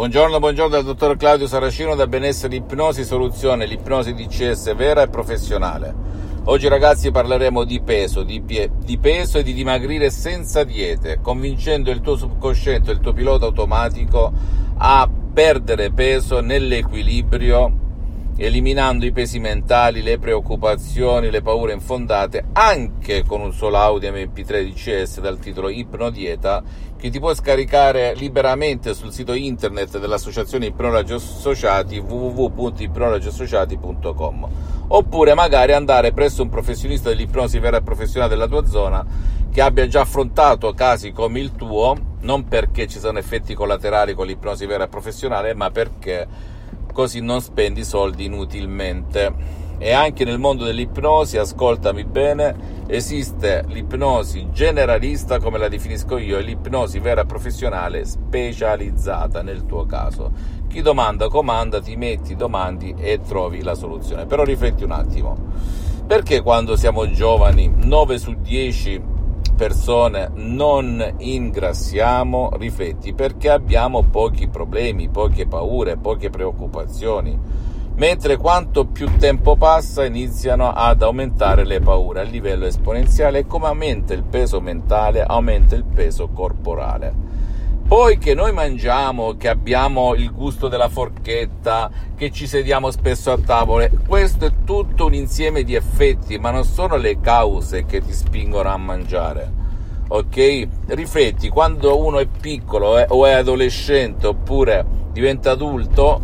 Buongiorno, buongiorno dal dottor Claudio Saracino da Benessere Ipnosi Soluzione, l'ipnosi DCS vera e professionale. Oggi ragazzi parleremo di peso, di, pie- di peso e di dimagrire senza diete, convincendo il tuo subconsciente, il tuo pilota automatico a perdere peso nell'equilibrio eliminando i pesi mentali, le preoccupazioni, le paure infondate, anche con un solo audio MP3 DCS dal titolo Ipnodieta, che ti puoi scaricare liberamente sul sito internet dell'associazione Ipnologi Associati www.ipnologiassociati.com oppure magari andare presso un professionista dell'ipnosi vera e professionale della tua zona che abbia già affrontato casi come il tuo, non perché ci sono effetti collaterali con l'ipnosi vera e professionale, ma perché così non spendi soldi inutilmente. E anche nel mondo dell'ipnosi, ascoltami bene, esiste l'ipnosi generalista, come la definisco io, e l'ipnosi vera professionale specializzata nel tuo caso. Chi domanda comanda, ti metti, domandi e trovi la soluzione. Però rifletti un attimo. Perché quando siamo giovani 9 su 10 persone non ingrassiamo, rifletti, perché abbiamo pochi problemi, poche paure, poche preoccupazioni. Mentre quanto più tempo passa iniziano ad aumentare le paure a livello esponenziale e come aumenta il peso mentale, aumenta il peso corporale. Poi che noi mangiamo, che abbiamo il gusto della forchetta, che ci sediamo spesso a tavole, questo è tutto un insieme di effetti, ma non sono le cause che ti spingono a mangiare. Ok? Rifletti, quando uno è piccolo eh, o è adolescente oppure diventa adulto,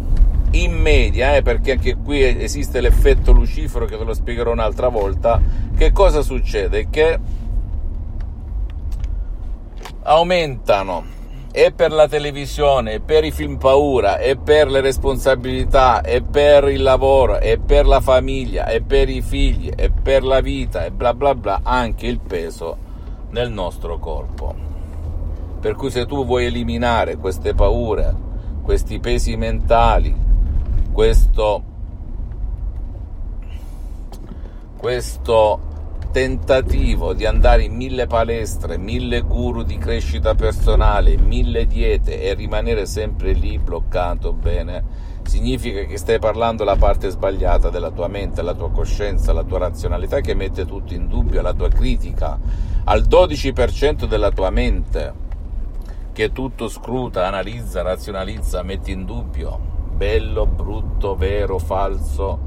in media, eh, perché anche qui esiste l'effetto lucifero che ve lo spiegherò un'altra volta, che cosa succede? Che aumentano e per la televisione, e per i film paura, e per le responsabilità, e per il lavoro, e per la famiglia, e per i figli, e per la vita, e bla bla bla, anche il peso nel nostro corpo. Per cui se tu vuoi eliminare queste paure, questi pesi mentali, questo, questo tentativo di andare in mille palestre, mille guru di crescita personale, mille diete e rimanere sempre lì bloccato bene, significa che stai parlando la parte sbagliata della tua mente, la tua coscienza, la tua razionalità che mette tutto in dubbio, la tua critica, al 12% della tua mente che tutto scruta, analizza, razionalizza, mette in dubbio, bello, brutto, vero, falso,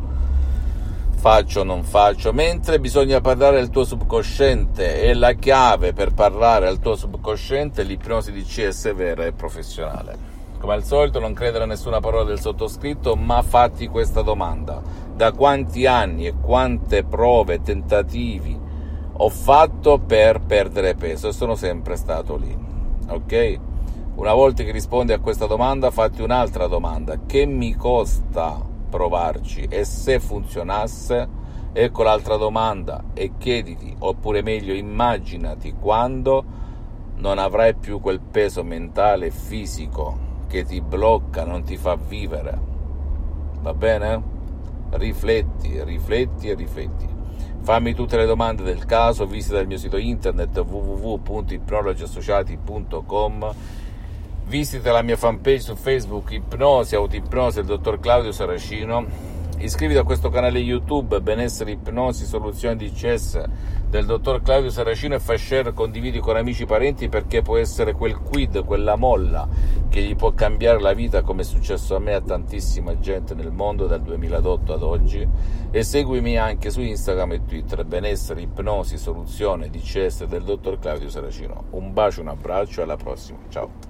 faccio o non faccio, mentre bisogna parlare al tuo subconsciente e la chiave per parlare al tuo subconsciente è l'ipnosi di CS vera e professionale. Come al solito non credere a nessuna parola del sottoscritto, ma fatti questa domanda. Da quanti anni e quante prove, tentativi ho fatto per perdere peso e sono sempre stato lì. Ok? Una volta che rispondi a questa domanda, fatti un'altra domanda. Che mi costa provarci e se funzionasse, ecco l'altra domanda e chiediti, oppure meglio immaginati quando non avrai più quel peso mentale e fisico che ti blocca, non ti fa vivere. Va bene? Rifletti, rifletti e rifletti. Fammi tutte le domande del caso, visita il mio sito internet www.ipnologiassociati.com Visita la mia fanpage su Facebook Ipnosi, Autoipnosi del dottor Claudio Saracino. Iscriviti a questo canale YouTube Benessere Ipnosi Soluzioni di CS del dottor Claudio Saracino e fai share, condividi con amici e parenti perché può essere quel quid, quella molla che gli può cambiare la vita come è successo a me e a tantissima gente nel mondo dal 2008 ad oggi e seguimi anche su Instagram e Twitter Benessere Ipnosi Soluzione di CS del dottor Claudio Saracino. Un bacio, un abbraccio e alla prossima. Ciao.